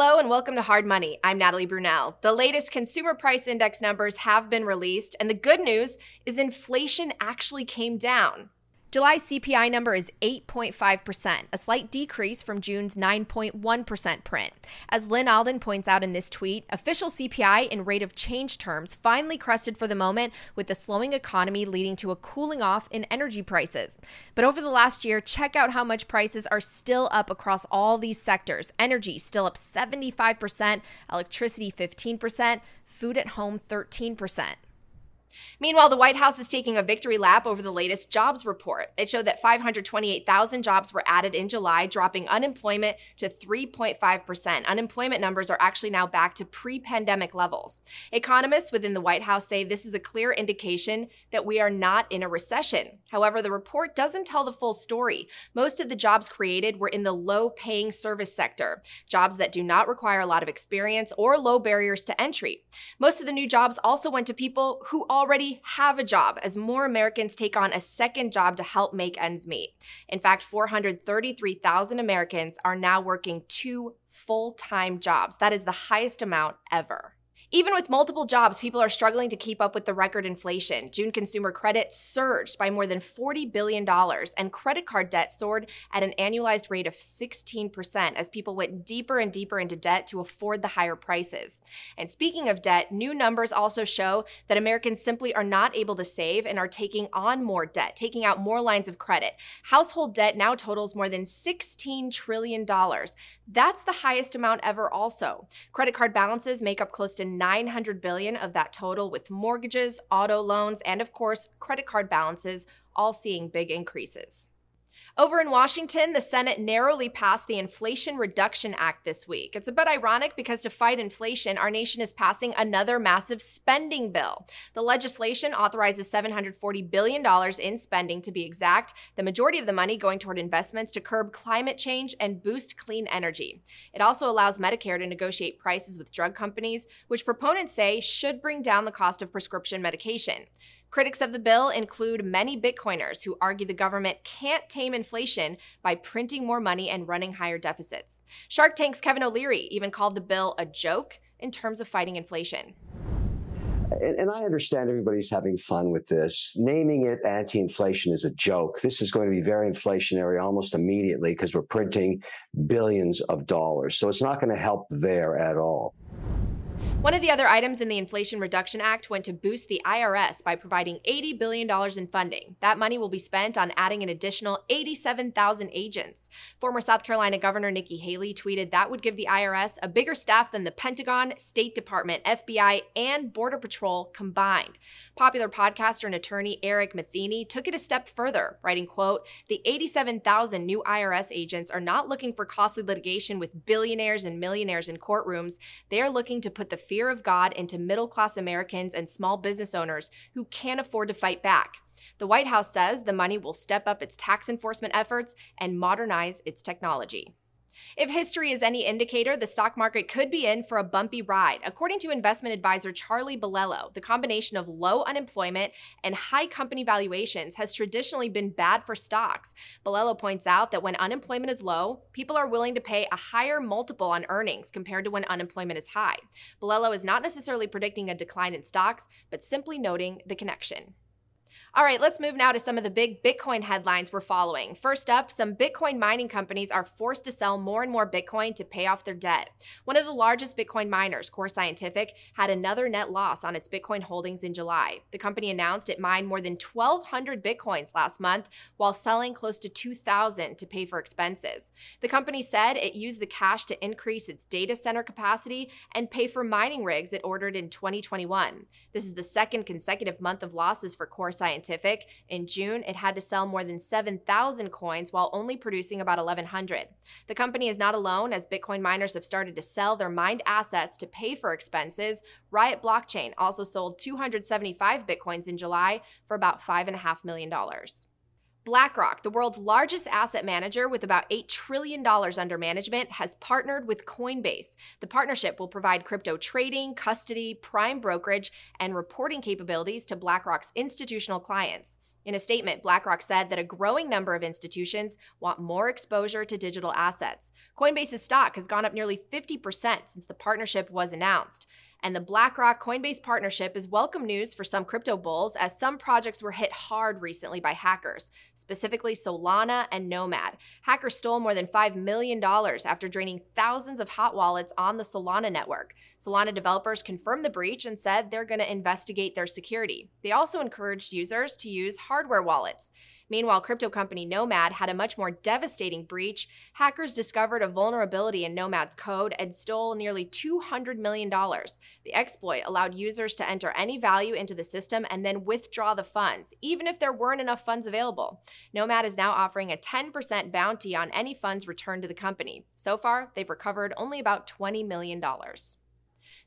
Hello and welcome to Hard Money. I'm Natalie Brunell. The latest consumer price index numbers have been released, and the good news is inflation actually came down. July's CPI number is 8.5%, a slight decrease from June's 9.1% print. As Lyn Alden points out in this tweet, official CPI in rate of change terms finally crested for the moment, with the slowing economy leading to a cooling off in energy prices. But over the last year, check out how much prices are still up across all these sectors. Energy still up 75%, electricity 15%, food at home 13%. Meanwhile, the White House is taking a victory lap over the latest jobs report. It showed that 528,000 jobs were added in July, dropping unemployment to 3.5%. Unemployment numbers are actually now back to pre pandemic levels. Economists within the White House say this is a clear indication that we are not in a recession. However, the report doesn't tell the full story. Most of the jobs created were in the low paying service sector, jobs that do not require a lot of experience or low barriers to entry. Most of the new jobs also went to people who already have a job, as more Americans take on a second job to help make ends meet. In fact, 433,000 Americans are now working two full time jobs. That is the highest amount ever. Even with multiple jobs, people are struggling to keep up with the record inflation. June consumer credit surged by more than $40 billion, and credit card debt soared at an annualized rate of 16% as people went deeper and deeper into debt to afford the higher prices. And speaking of debt, new numbers also show that Americans simply are not able to save and are taking on more debt, taking out more lines of credit. Household debt now totals more than $16 trillion. That's the highest amount ever also. Credit card balances make up close to 900 billion of that total with mortgages, auto loans, and of course, credit card balances all seeing big increases. Over in Washington, the Senate narrowly passed the Inflation Reduction Act this week. It's a bit ironic because to fight inflation, our nation is passing another massive spending bill. The legislation authorizes $740 billion in spending to be exact, the majority of the money going toward investments to curb climate change and boost clean energy. It also allows Medicare to negotiate prices with drug companies, which proponents say should bring down the cost of prescription medication. Critics of the bill include many Bitcoiners who argue the government can't tame inflation by printing more money and running higher deficits. Shark Tank's Kevin O'Leary even called the bill a joke in terms of fighting inflation. And, and, I understand everybody's having fun with this. Naming it anti inflation is a joke. This is going to be very inflationary almost immediately because we're printing billions of dollars. So it's not going to help there at all. One of the other items in the Inflation Reduction Act went to boost the IRS by providing $80 billion in funding. That money will be spent on adding an additional 87,000 agents. Former South Carolina Governor Nikki Haley tweeted that would give the IRS a bigger staff than the Pentagon, State Department, FBI, and Border Patrol combined. Popular podcaster and attorney Eric Matheny took it a step further, writing, quote, the 87,000 new IRS agents are not looking for costly litigation with billionaires and millionaires in courtrooms. They are looking to put the fear of God into middle class Americans and small business owners who can't afford to fight back. The White House says the money will step up its tax enforcement efforts and modernize its technology. If history is any indicator, the stock market could be in for a bumpy ride. According to investment advisor Charlie Bilello, the combination of low unemployment and high company valuations has traditionally been bad for stocks. Bilello points out that when unemployment is low, people are willing to pay a higher multiple on earnings compared to when unemployment is high. Bilello is not necessarily predicting a decline in stocks, but simply noting the connection. All right, let's move now to some of the big Bitcoin headlines we're following. First up, some Bitcoin mining companies are forced to sell more and more Bitcoin to pay off their debt. One of the largest Bitcoin miners, Core Scientific, had another net loss on its Bitcoin holdings in July. The company announced it mined more than 1,200 Bitcoins last month while selling close to 2,000 to pay for expenses. The company said it used the cash to increase its data center capacity and pay for mining rigs it ordered in 2021. This is the second consecutive month of losses for Core Scientific Scientific. In June, it had to sell more than 7,000 coins while only producing about 1,100. The company is not alone, as Bitcoin miners have started to sell their mined assets to pay for expenses. Riot Blockchain also sold 275 Bitcoins in July for about $5.5 million. BlackRock, the world's largest asset manager with about $8 trillion under management, has partnered with Coinbase. The partnership will provide crypto trading, custody, prime brokerage, and reporting capabilities to BlackRock's institutional clients. In a statement, BlackRock said that a growing number of institutions want more exposure to digital assets. Coinbase's stock has gone up nearly 50% since the partnership was announced. And the BlackRock Coinbase partnership is welcome news for some crypto bulls as some projects were hit hard recently by hackers, specifically Solana and Nomad. Hackers stole more than $5 million after draining thousands of hot wallets on the Solana network. Solana developers confirmed the breach and said they're going to investigate their security. They also encouraged users to use hardware wallets. Meanwhile, crypto company Nomad had a much more devastating breach. Hackers discovered a vulnerability in Nomad's code and stole nearly $200 million. The exploit allowed users to enter any value into the system and then withdraw the funds, even if there weren't enough funds available. Nomad is now offering a 10% bounty on any funds returned to the company. So far, they've recovered only about $20 million.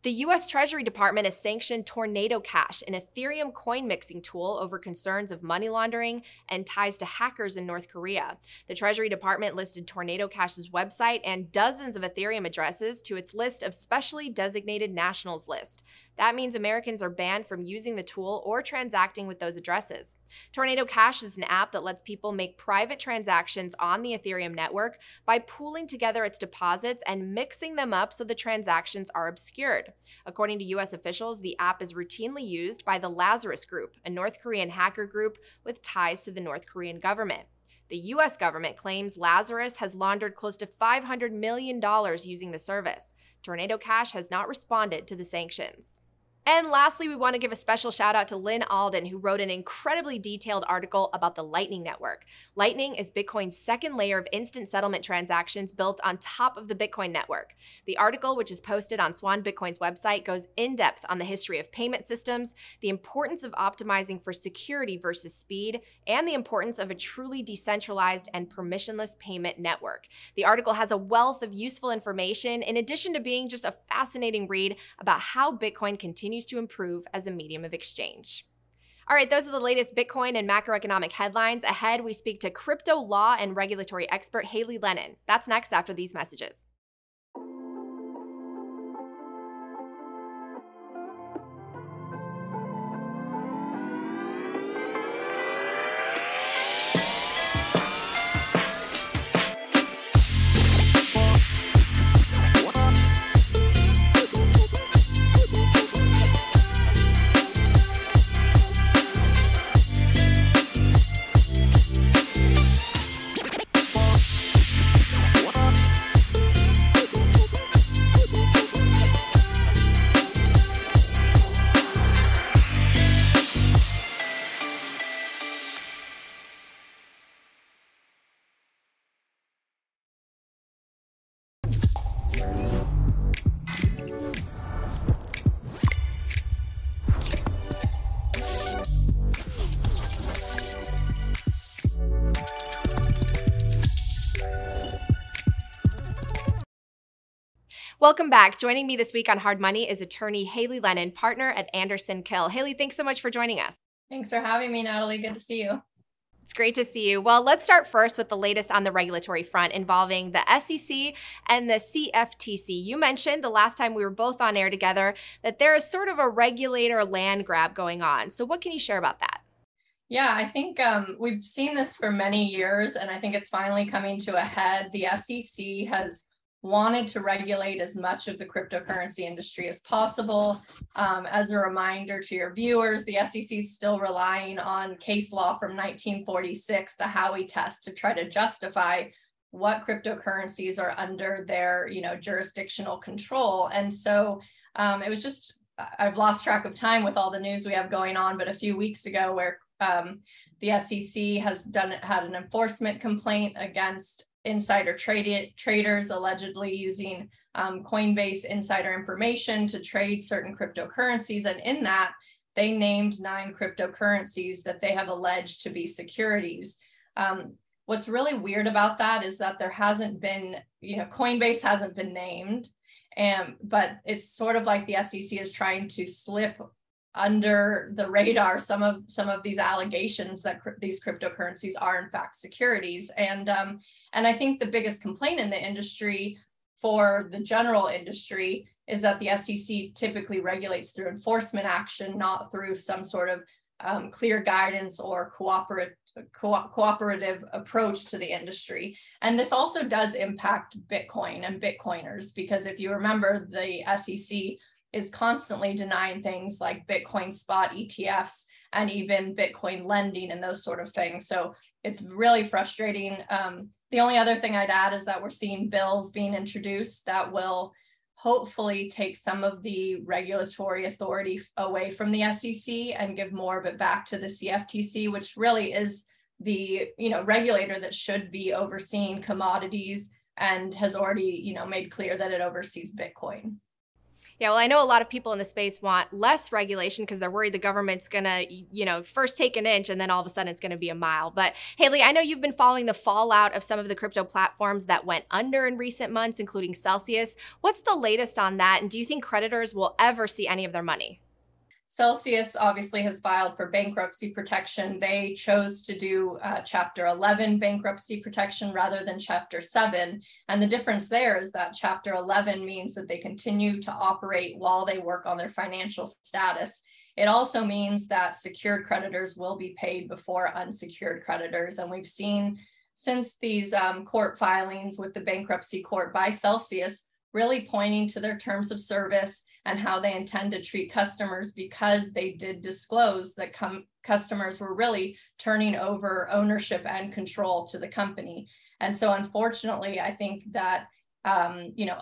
The U.S. Treasury Department has sanctioned Tornado Cash, an Ethereum coin mixing tool, over concerns of money laundering and ties to hackers in North Korea. The Treasury Department listed Tornado Cash's website and dozens of Ethereum addresses to its list of specially designated nationals list. That means Americans are banned from using the tool or transacting with those addresses. Tornado Cash is an app that lets people make private transactions on the Ethereum network by pooling together its deposits and mixing them up so the transactions are obscured. According to US officials, the app is routinely used by the Lazarus Group, a North Korean hacker group with ties to the North Korean government. The US government claims Lazarus has laundered close to $500 million using the service. Tornado Cash has not responded to the sanctions. And lastly, we want to give a special shout out to Lyn Alden, who wrote an incredibly detailed article about the Lightning Network. Lightning is Bitcoin's second layer of instant settlement transactions built on top of the Bitcoin network. The article, which is posted on Swan Bitcoin's website, goes in depth on the history of payment systems, the importance of optimizing for security versus speed, and the importance of a truly decentralized and permissionless payment network. The article has a wealth of useful information, in addition to being just a fascinating read about how Bitcoin continues continues to improve as a medium of exchange. All right, those are the latest Bitcoin and macroeconomic headlines. Ahead, we speak to crypto law and regulatory expert Hailey Lennon. That's next after these messages. Welcome back. Joining me this week on Hard Money is attorney Hailey Lennon, partner at Anderson Kill. Hailey, thanks so much for joining us. Thanks for having me, Natalie. Good to see you. It's great to see you. Well, let's start first with the latest on the regulatory front involving the SEC and the CFTC. You mentioned the last time we were both on air together that there is sort of a regulator land grab going on. So, what can you share about that? Yeah, I think um, we've seen this for many years, and I think it's finally coming to a head. The SEC has wanted to regulate as much of the cryptocurrency industry as possible. Um, as a reminder to your viewers, the SEC is still relying on case law from 1946, the Howey test, to try to justify what cryptocurrencies are under their, you know, jurisdictional control. And so um, it was just I've lost track of time with all the news we have going on, but a few weeks ago, where um, the SEC has done had an enforcement complaint against insider trade traders allegedly using um, Coinbase insider information to trade certain cryptocurrencies. And in that, they named nine cryptocurrencies that they have alleged to be securities. Um, what's really weird about that is that there hasn't been, you know, Coinbase hasn't been named. And but it's sort of like the SEC is trying to slip under the radar some of some of these allegations that cr- these cryptocurrencies are in fact securities and um, and i think the biggest complaint in the industry for the general industry is that the sec typically regulates through enforcement action not through some sort of um, clear guidance or cooperative co- cooperative approach to the industry. And this also does impact Bitcoin and Bitcoiners because if you remember, the SEC is constantly denying things like Bitcoin spot ETFs and even Bitcoin lending and those sort of things. So it's really frustrating. Um, the only other thing I'd add is that we're seeing bills being introduced that will hopefully take some of the regulatory authority away from the SEC and give more of it back to the CFTC, which really is the you know regulator that should be overseeing commodities and has already you know made clear that it oversees Bitcoin. Yeah, well, I know a lot of people in the space want less regulation because they're worried the government's going to, you know, first take an inch and then all of a sudden it's going to be a mile. But Hailey, I know you've been following the fallout of some of the crypto platforms that went under in recent months, including Celsius. What's the latest on that? And do you think creditors will ever see any of their money? Celsius obviously has filed for bankruptcy protection. They chose to do uh, Chapter 11 bankruptcy protection rather than Chapter 7. And the difference there is that Chapter 11 means that they continue to operate while they work on their financial status. It also means that secured creditors will be paid before unsecured creditors. And we've seen since these um, court filings with the bankruptcy court by Celsius, really pointing to their terms of service and how they intend to treat customers because they did disclose that customers were really turning over ownership and control to the company. And so, unfortunately, I think that, um, you know,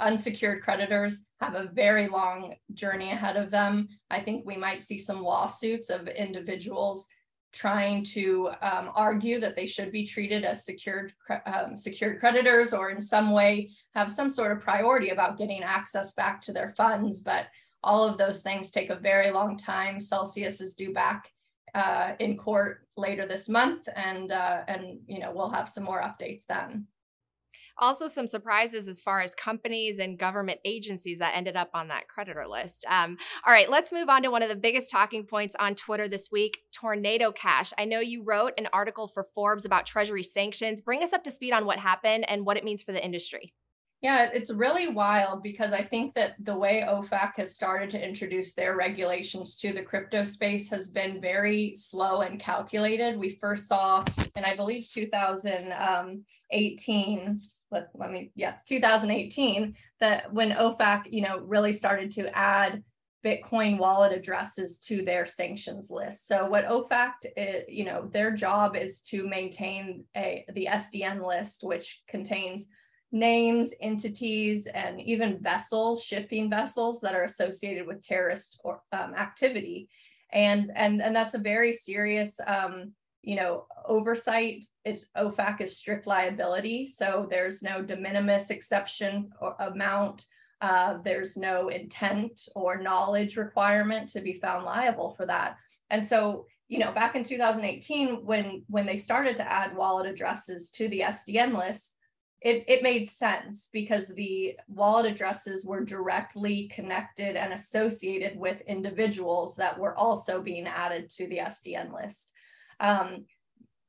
unsecured creditors have a very long journey ahead of them. I think we might see some lawsuits of individuals trying to um, argue that they should be treated as secured um, secured creditors or in some way have some sort of priority about getting access back to their funds. But all of those things take a very long time. Celsius is due back uh, in court later this month, and uh, and you know we'll have some more updates then. Also, some surprises as far as companies and government agencies that ended up on that creditor list. Um, all right, let's move on to one of the biggest talking points on Twitter this week Tornado Cash. I know you wrote an article for Forbes about Treasury sanctions. Bring us up to speed on what happened and what it means for the industry. Yeah, it's really wild because I think that the way OFAC has started to introduce their regulations to the crypto space has been very slow and calculated. We first saw, and I believe 2018, let, let me, yes, 2018, that when OFAC, you know, really started to add Bitcoin wallet addresses to their sanctions list. So what OFAC, it, you know, their job is to maintain a the SDN list, which contains names, entities, and even vessels, shipping vessels that are associated with terrorist or, um, activity. And, and, and that's a very serious, um, you know, oversight. It's OFAC is strict liability. So there's no de minimis exception or amount. Uh, there's no intent or knowledge requirement to be found liable for that. And so, you know, back in 2018, when when they started to add wallet addresses to the SDN list, it, it made sense because the wallet addresses were directly connected and associated with individuals that were also being added to the SDN list. Um,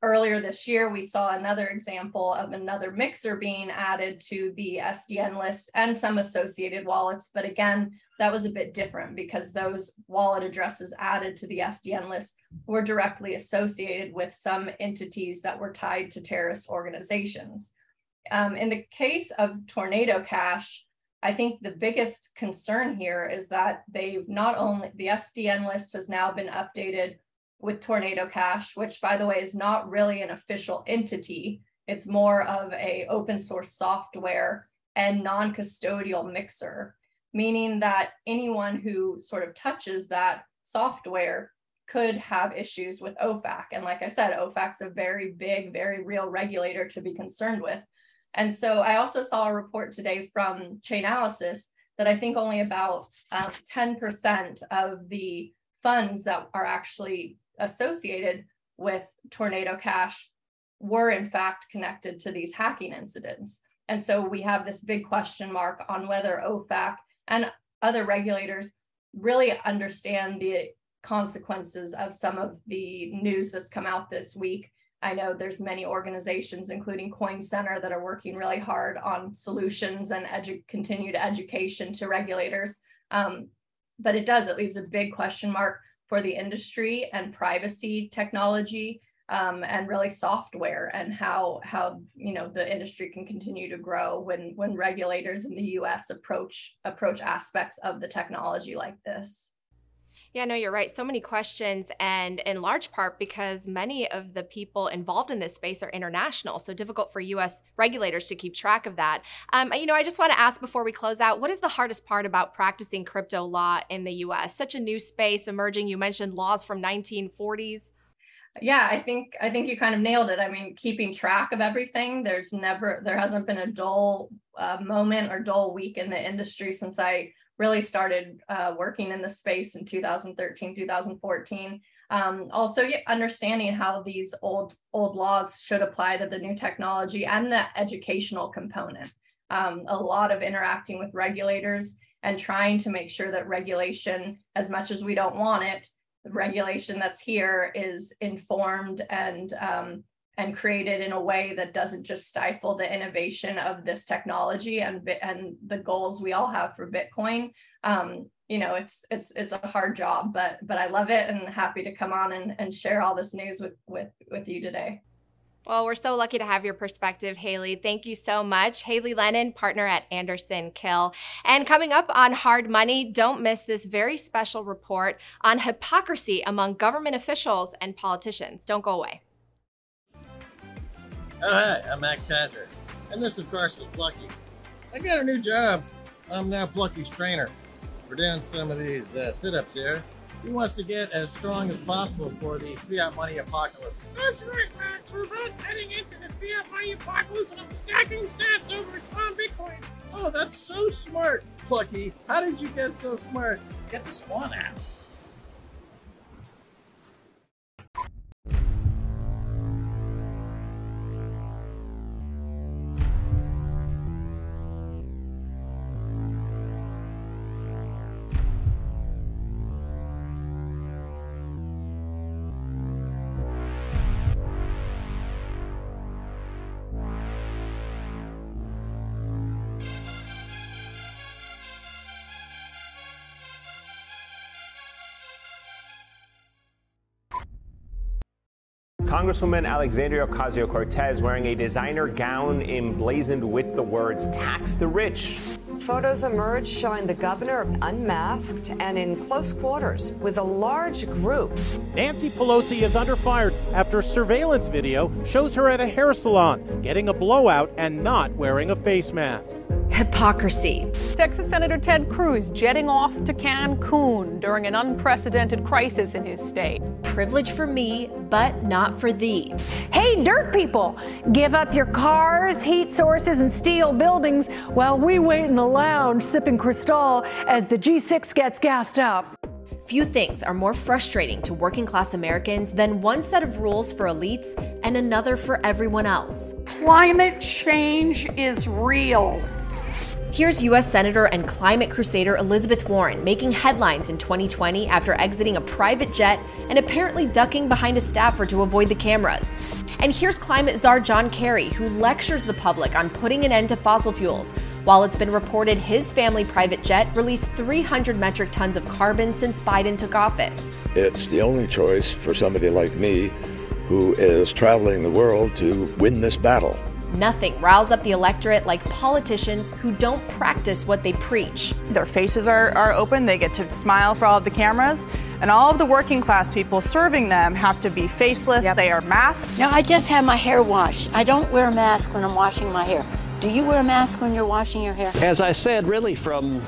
earlier this year, we saw another example of another mixer being added to the SDN list and some associated wallets. But again, that was a bit different because those wallet addresses added to the SDN list were directly associated with some entities that were tied to terrorist organizations. Um, in the case of Tornado Cash, I think the biggest concern here is that they've not only, the SDN list has now been updated with Tornado Cash, which by the way is not really an official entity. It's more of a open source software and non-custodial mixer, meaning that anyone who sort of touches that software could have issues with OFAC. And like I said, OFAC's a very big, very real regulator to be concerned with. And so I also saw a report today from Chainalysis that I think only about um, 10% of the funds that are actually associated with Tornado Cash were in fact connected to these hacking incidents. And so we have this big question mark on whether OFAC and other regulators really understand the consequences of some of the news that's come out this week I know there's many organizations, including Coin Center, that are working really hard on solutions and edu- continued education to regulators. Um, but it does, it leaves a big question mark for the industry and privacy technology um, and really software and how how you know the industry can continue to grow when when regulators in the U.S. approach approach aspects of the technology like this. Yeah, no, you're right. So many questions, and in large part because many of the people involved in this space are international, so difficult for U.S. regulators to keep track of that. Um, you know, I just want to ask before we close out, what is the hardest part about practicing crypto law in the U.S.? Such a new space emerging. You mentioned laws from 1940s yeah i think i think you kind of nailed it i mean keeping track of everything there's never there hasn't been a dull uh, moment or dull week in the industry since i really started uh, working in the space in 2013 2014 um, also understanding how these old old laws should apply to the new technology and the educational component. Um, a lot of interacting with regulators and trying to make sure that regulation as much as we don't want it the regulation that's here is informed and um, and created in a way that doesn't just stifle the innovation of this technology and and the goals we all have for Bitcoin. Um, you know, it's it's it's a hard job, but but I love it and happy to come on and, and share all this news with with with you today. Well, we're so lucky to have your perspective, Hailey. Thank you so much. Hailey Lennon, partner at Anderson Kill. And coming up on Hard Money, don't miss this very special report on hypocrisy among government officials and politicians. Don't go away. Oh, hi, I'm Max Patrick. And this, of course, is Plucky. I got a new job. I'm now Plucky's trainer. We're doing some of these uh, sit ups here. He wants to get as strong as possible for the fiat money apocalypse. That's right, Max. We're both heading into the fiat money apocalypse, and I'm stacking sats over Swan Bitcoin. Oh, that's so smart, Plucky. How did you get so smart? Get the Swan app. Congresswoman Alexandria Ocasio Cortez wearing a designer gown emblazoned with the words tax the rich. Photos emerge showing the governor unmasked and in close quarters with a large group. Nancy Pelosi is under fire after surveillance video shows her at a hair salon getting a blowout and not wearing a face mask. Hypocrisy. Texas Senator Ted Cruz jetting off to Cancun during an unprecedented crisis in his state. Privilege for me, but not for thee. Hey, dirt people, give up your cars, heat sources, and steel buildings while we wait in the lounge sipping Cristal as the G6 gets gassed up. Few things are more frustrating to working class Americans than one set of rules for elites and another for everyone else. Climate change is real. Here's U.S. Senator and climate crusader Elizabeth Warren making headlines in 2020 after exiting a private jet and apparently ducking behind a staffer to avoid the cameras. And here's climate czar John Kerry, who lectures the public on putting an end to fossil fuels, while it's been reported his family private jet released 300 metric tons of carbon since Biden took office. It's the only choice for somebody like me who is traveling the world to win this battle. Nothing riles up the electorate like politicians who don't practice what they preach. Their faces are, are open, they get to smile for all of the cameras, and all of the working class people serving them have to be faceless, yep. they are masked. No, I just have my hair washed. I don't wear a mask when I'm washing my hair. Do you wear a mask when you're washing your hair? As I said, really from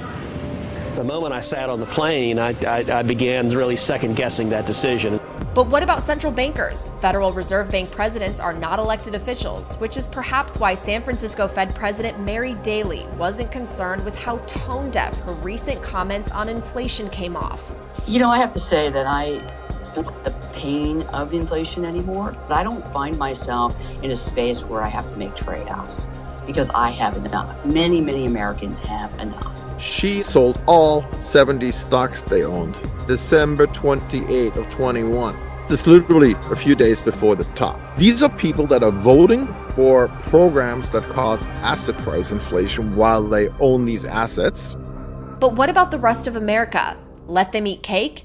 the moment I sat on the plane, I, I, I began really second guessing that decision. But what about central bankers? Federal Reserve Bank presidents are not elected officials, which is perhaps why San Francisco Fed President Mary Daly wasn't concerned with how tone deaf her recent comments on inflation came off. You know, I have to say that I don't the pain of inflation anymore, but I don't find myself in a space where I have to make trade offs because I have enough. Many, many Americans have enough. She sold all 70 stocks they owned December 28th of 21. It's literally a few days before the top. These are people that are voting for programs that cause asset price inflation while they own these assets. But what about the rest of America? Let them eat cake?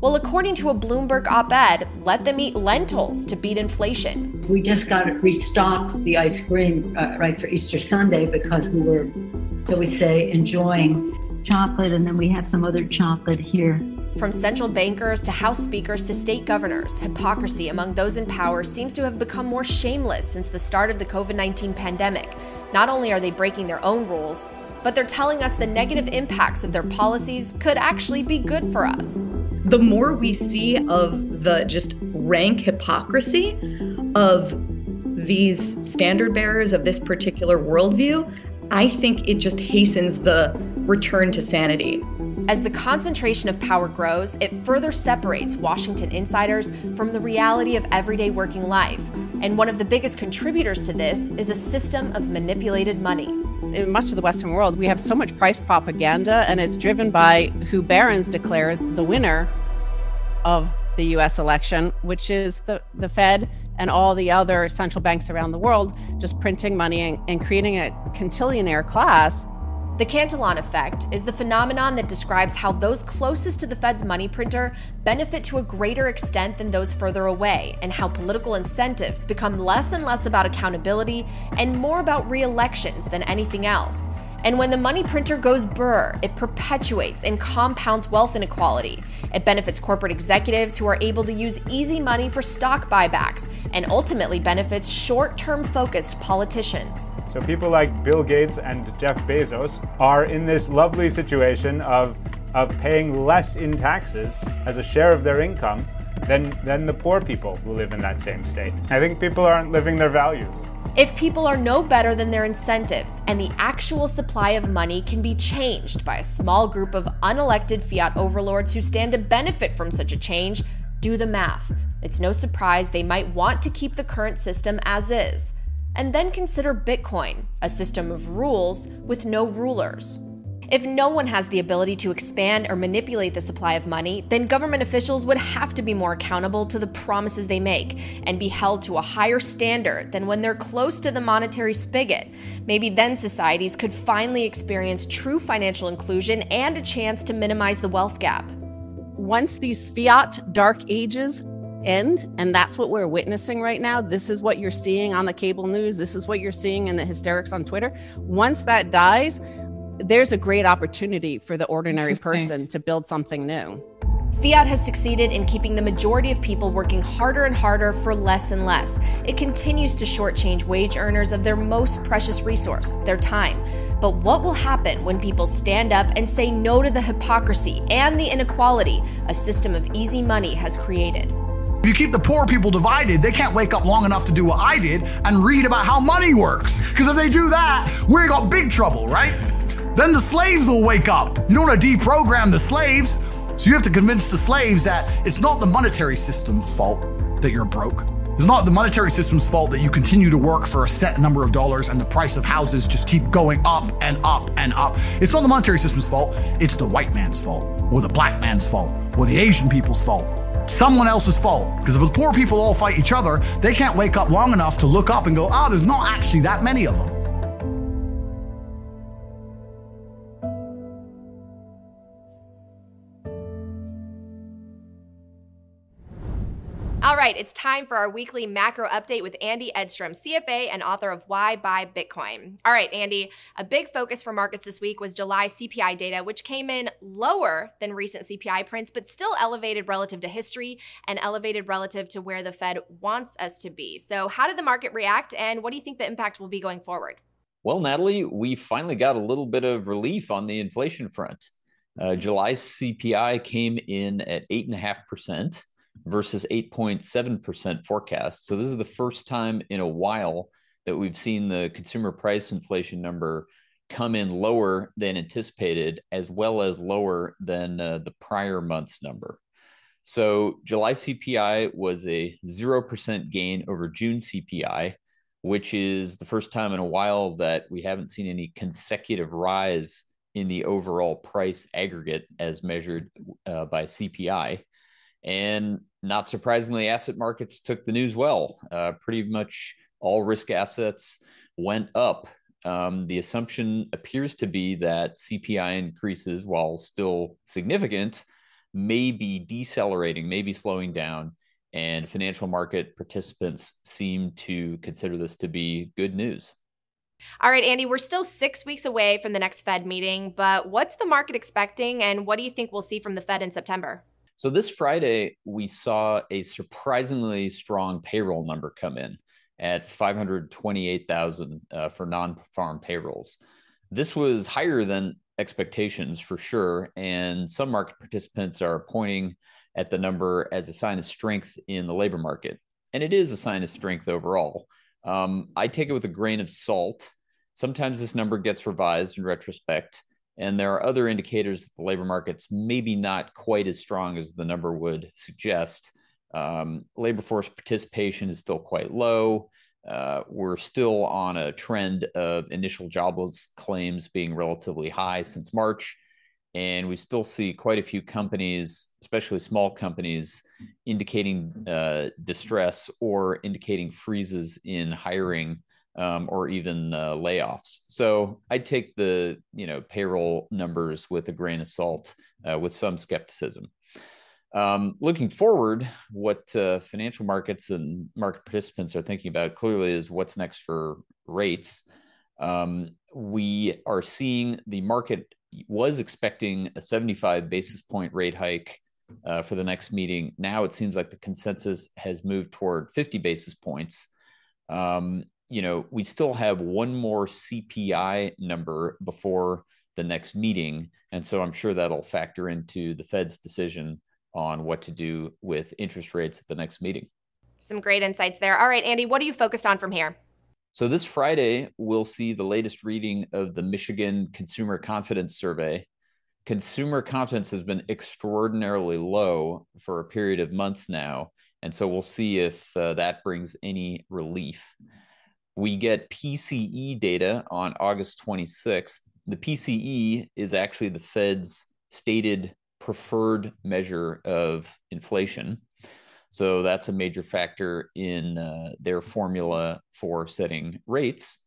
Well, according to a Bloomberg op ed, let them eat lentils to beat inflation. We just got to restock the ice cream uh, right for Easter Sunday because we were, shall we say, enjoying chocolate, and then we have some other chocolate here. From central bankers to House speakers to state governors, hypocrisy among those in power seems to have become more shameless since the start of the COVID 19 pandemic. Not only are they breaking their own rules, but they're telling us the negative impacts of their policies could actually be good for us. The more we see of the just rank hypocrisy of these standard bearers of this particular worldview, I think it just hastens the return to sanity. As the concentration of power grows, it further separates Washington insiders from the reality of everyday working life. And one of the biggest contributors to this is a system of manipulated money. In much of the Western world, we have so much price propaganda, and it's driven by who barons declare the winner of the US election, which is the, the Fed and all the other central banks around the world just printing money and, and creating a cantillionaire class the Cantillon effect is the phenomenon that describes how those closest to the Fed's money printer benefit to a greater extent than those further away, and how political incentives become less and less about accountability and more about re elections than anything else. And when the money printer goes burr, it perpetuates and compounds wealth inequality. It benefits corporate executives who are able to use easy money for stock buybacks and ultimately benefits short term focused politicians. So people like Bill Gates and Jeff Bezos are in this lovely situation of, of paying less in taxes as a share of their income than, than the poor people who live in that same state. I think people aren't living their values. If people are no better than their incentives and the actual supply of money can be changed by a small group of unelected fiat overlords who stand to benefit from such a change, do the math. It's no surprise they might want to keep the current system as is. And then consider Bitcoin, a system of rules with no rulers. If no one has the ability to expand or manipulate the supply of money, then government officials would have to be more accountable to the promises they make and be held to a higher standard than when they're close to the monetary spigot. Maybe then societies could finally experience true financial inclusion and a chance to minimize the wealth gap. Once these fiat dark ages end and that's what we're witnessing right now this is what you're seeing on the cable news this is what you're seeing in the hysterics on twitter once that dies there's a great opportunity for the ordinary person to build something new. Fiat has succeeded in keeping the majority of people working harder and harder for less and less. It continues to shortchange wage earners of their most precious resource, their time. But what will happen when people stand up and say no to the hypocrisy and the inequality a system of easy money has created? If you keep the poor people divided, they can't wake up long enough to do what I did and read about how money works. Because if they do that, we're got big trouble, right? Then the slaves will wake up. You don't want to deprogram the slaves. So you have to convince the slaves that it's not the monetary system's fault that you're broke. It's not the monetary system's fault that you continue to work for a set number of dollars and the price of houses just keep going up and up and up. It's not the monetary system's fault, it's the white man's fault, or the black man's fault, or the Asian people's fault. Someone else's fault. Because if the poor people all fight each other, they can't wake up long enough to look up and go, ah, oh, there's not actually that many of them. All right, it's time for our weekly macro update with Andy Edstrom, CFA and author of Why Buy Bitcoin. All right, Andy, a big focus for markets this week was July CPI data, which came in lower than recent CPI prints, but still elevated relative to history and elevated relative to where the Fed wants us to be. So, how did the market react, and what do you think the impact will be going forward? Well, Natalie, we finally got a little bit of relief on the inflation front. Uh, July CPI came in at 8.5% versus 8.7% forecast. So this is the first time in a while that we've seen the consumer price inflation number come in lower than anticipated, as well as lower than uh, the prior month's number. So July CPI was a 0% gain over June CPI, which is the first time in a while that we haven't seen any consecutive rise in the overall price aggregate as measured uh, by CPI. And not surprisingly, asset markets took the news well. Uh, pretty much all risk assets went up. Um, the assumption appears to be that CPI increases, while still significant, may be decelerating, may be slowing down, and financial market participants seem to consider this to be good news. All right, Andy, we're still six weeks away from the next Fed meeting, but what's the market expecting, and what do you think we'll see from the Fed in September? So, this Friday, we saw a surprisingly strong payroll number come in at 528,000 uh, for non farm payrolls. This was higher than expectations for sure. And some market participants are pointing at the number as a sign of strength in the labor market. And it is a sign of strength overall. Um, I take it with a grain of salt. Sometimes this number gets revised in retrospect. And there are other indicators that the labor market's maybe not quite as strong as the number would suggest. Um, labor force participation is still quite low. Uh, we're still on a trend of initial jobless claims being relatively high since March. And we still see quite a few companies, especially small companies, indicating uh, distress or indicating freezes in hiring um, or even uh, layoffs. So I take the you know payroll numbers with a grain of salt, uh, with some skepticism. Um, looking forward, what uh, financial markets and market participants are thinking about clearly is what's next for rates. Um, we are seeing the market was expecting a 75 basis point rate hike uh, for the next meeting. Now it seems like the consensus has moved toward 50 basis points. Um, you know, we still have one more CPI number before the next meeting. And so I'm sure that'll factor into the Fed's decision on what to do with interest rates at the next meeting. Some great insights there. All right, Andy, what are you focused on from here? So, this Friday, we'll see the latest reading of the Michigan Consumer Confidence Survey. Consumer confidence has been extraordinarily low for a period of months now. And so, we'll see if uh, that brings any relief. We get PCE data on August 26th. The PCE is actually the Fed's stated preferred measure of inflation. So that's a major factor in uh, their formula for setting rates.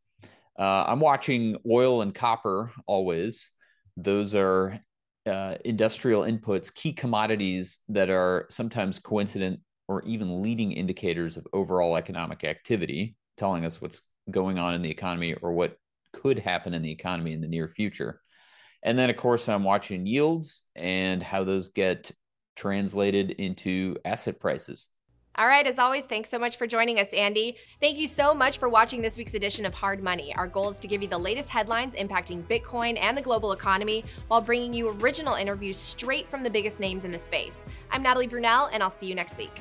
Uh, I'm watching oil and copper always. Those are uh, industrial inputs, key commodities that are sometimes coincident or even leading indicators of overall economic activity, telling us what's going on in the economy or what could happen in the economy in the near future. And then, of course, I'm watching yields and how those get translated into asset prices. All right, as always, thanks so much for joining us, Andy. Thank you so much for watching this week's edition of Hard Money. Our goal is to give you the latest headlines impacting Bitcoin and the global economy while bringing you original interviews straight from the biggest names in the space. I'm Natalie Brunell, and I'll see you next week.